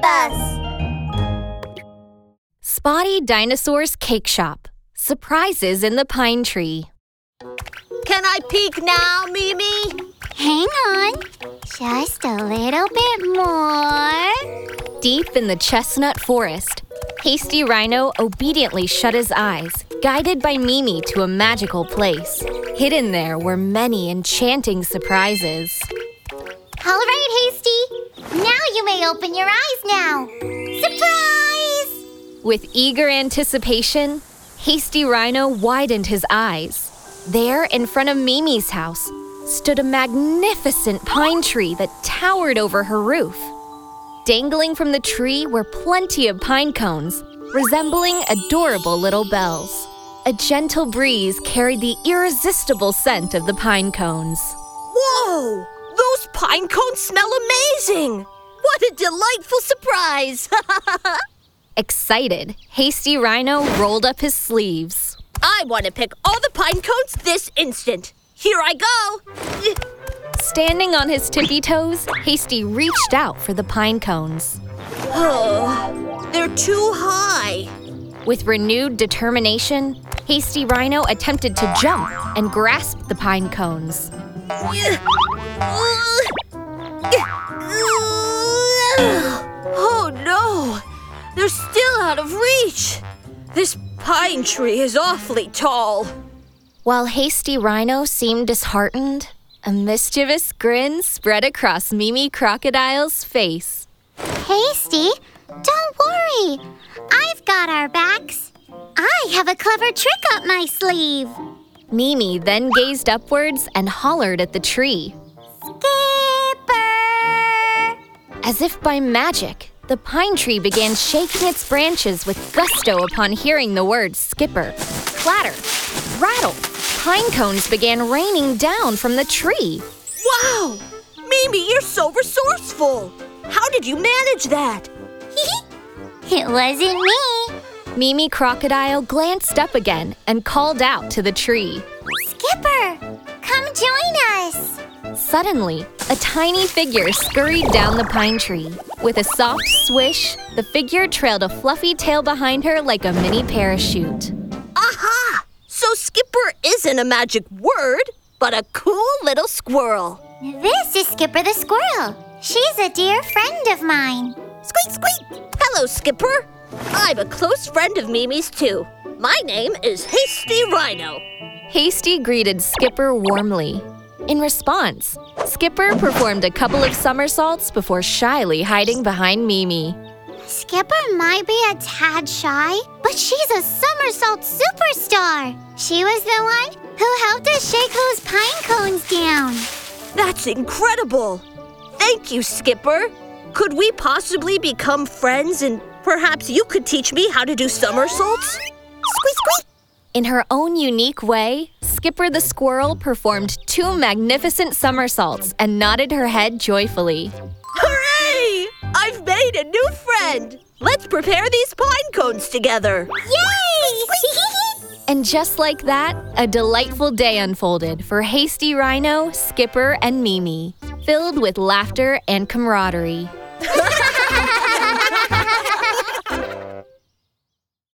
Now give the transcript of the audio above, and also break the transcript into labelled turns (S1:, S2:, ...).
S1: Bus.
S2: Spotty Dinosaur's Cake Shop. Surprises in the pine tree.
S3: Can I peek now, Mimi?
S1: Hang on. Just a little bit more.
S2: Deep in the chestnut forest, Hasty Rhino obediently shut his eyes, guided by Mimi to a magical place. Hidden there were many enchanting surprises.
S1: All right, Hasty. Now you may open your eyes now. Surprise!
S2: With eager anticipation, Hasty Rhino widened his eyes. There, in front of Mimi's house, stood a magnificent pine tree that towered over her roof. Dangling from the tree were plenty of pine cones, resembling adorable little bells. A gentle breeze carried the irresistible scent of the pine cones.
S3: Whoa! Those pine cones smell amazing! What a delightful surprise!
S2: Excited, Hasty Rhino rolled up his sleeves.
S3: I want to pick all the pine cones this instant. Here I go!
S2: Standing on his tippy toes, Hasty reached out for the pine cones.
S3: Oh, they're too high.
S2: With renewed determination, Hasty Rhino attempted to jump and grasp the pine cones.
S3: Out of reach! This pine tree is awfully tall.
S2: While Hasty Rhino seemed disheartened, a mischievous grin spread across Mimi Crocodile's face.
S1: Hasty, don't worry. I've got our backs. I have a clever trick up my sleeve.
S2: Mimi then gazed upwards and hollered at the tree.
S1: Skipper!
S2: As if by magic, the pine tree began shaking its branches with gusto upon hearing the word skipper. Clatter, rattle, pine cones began raining down from the tree.
S3: Wow! Mimi, you're so resourceful! How did you manage that?
S1: it wasn't me.
S2: Mimi Crocodile glanced up again and called out to the tree.
S1: Skipper, come join us.
S2: Suddenly, a tiny figure scurried down the pine tree. With a soft swish, the figure trailed a fluffy tail behind her like a mini parachute.
S3: Aha! So Skipper isn't a magic word, but a cool little squirrel.
S1: This is Skipper the squirrel. She's a dear friend of mine.
S3: Squeak, squeak! Hello, Skipper. I'm a close friend of Mimi's, too. My name is Hasty Rhino.
S2: Hasty greeted Skipper warmly. In response, Skipper performed a couple of somersaults before shyly hiding behind Mimi.
S1: Skipper might be a tad shy, but she's a somersault superstar. She was the one who helped us shake those pine cones down.
S3: That's incredible. Thank you, Skipper. Could we possibly become friends and perhaps you could teach me how to do somersaults? Squeak, squeak!
S2: In her own unique way, Skipper the squirrel performed two magnificent somersaults and nodded her head joyfully.
S3: Hooray! I've made a new friend. Let's prepare these pine cones together.
S1: Yay!
S2: And just like that, a delightful day unfolded for Hasty Rhino, Skipper, and Mimi, filled with laughter and camaraderie.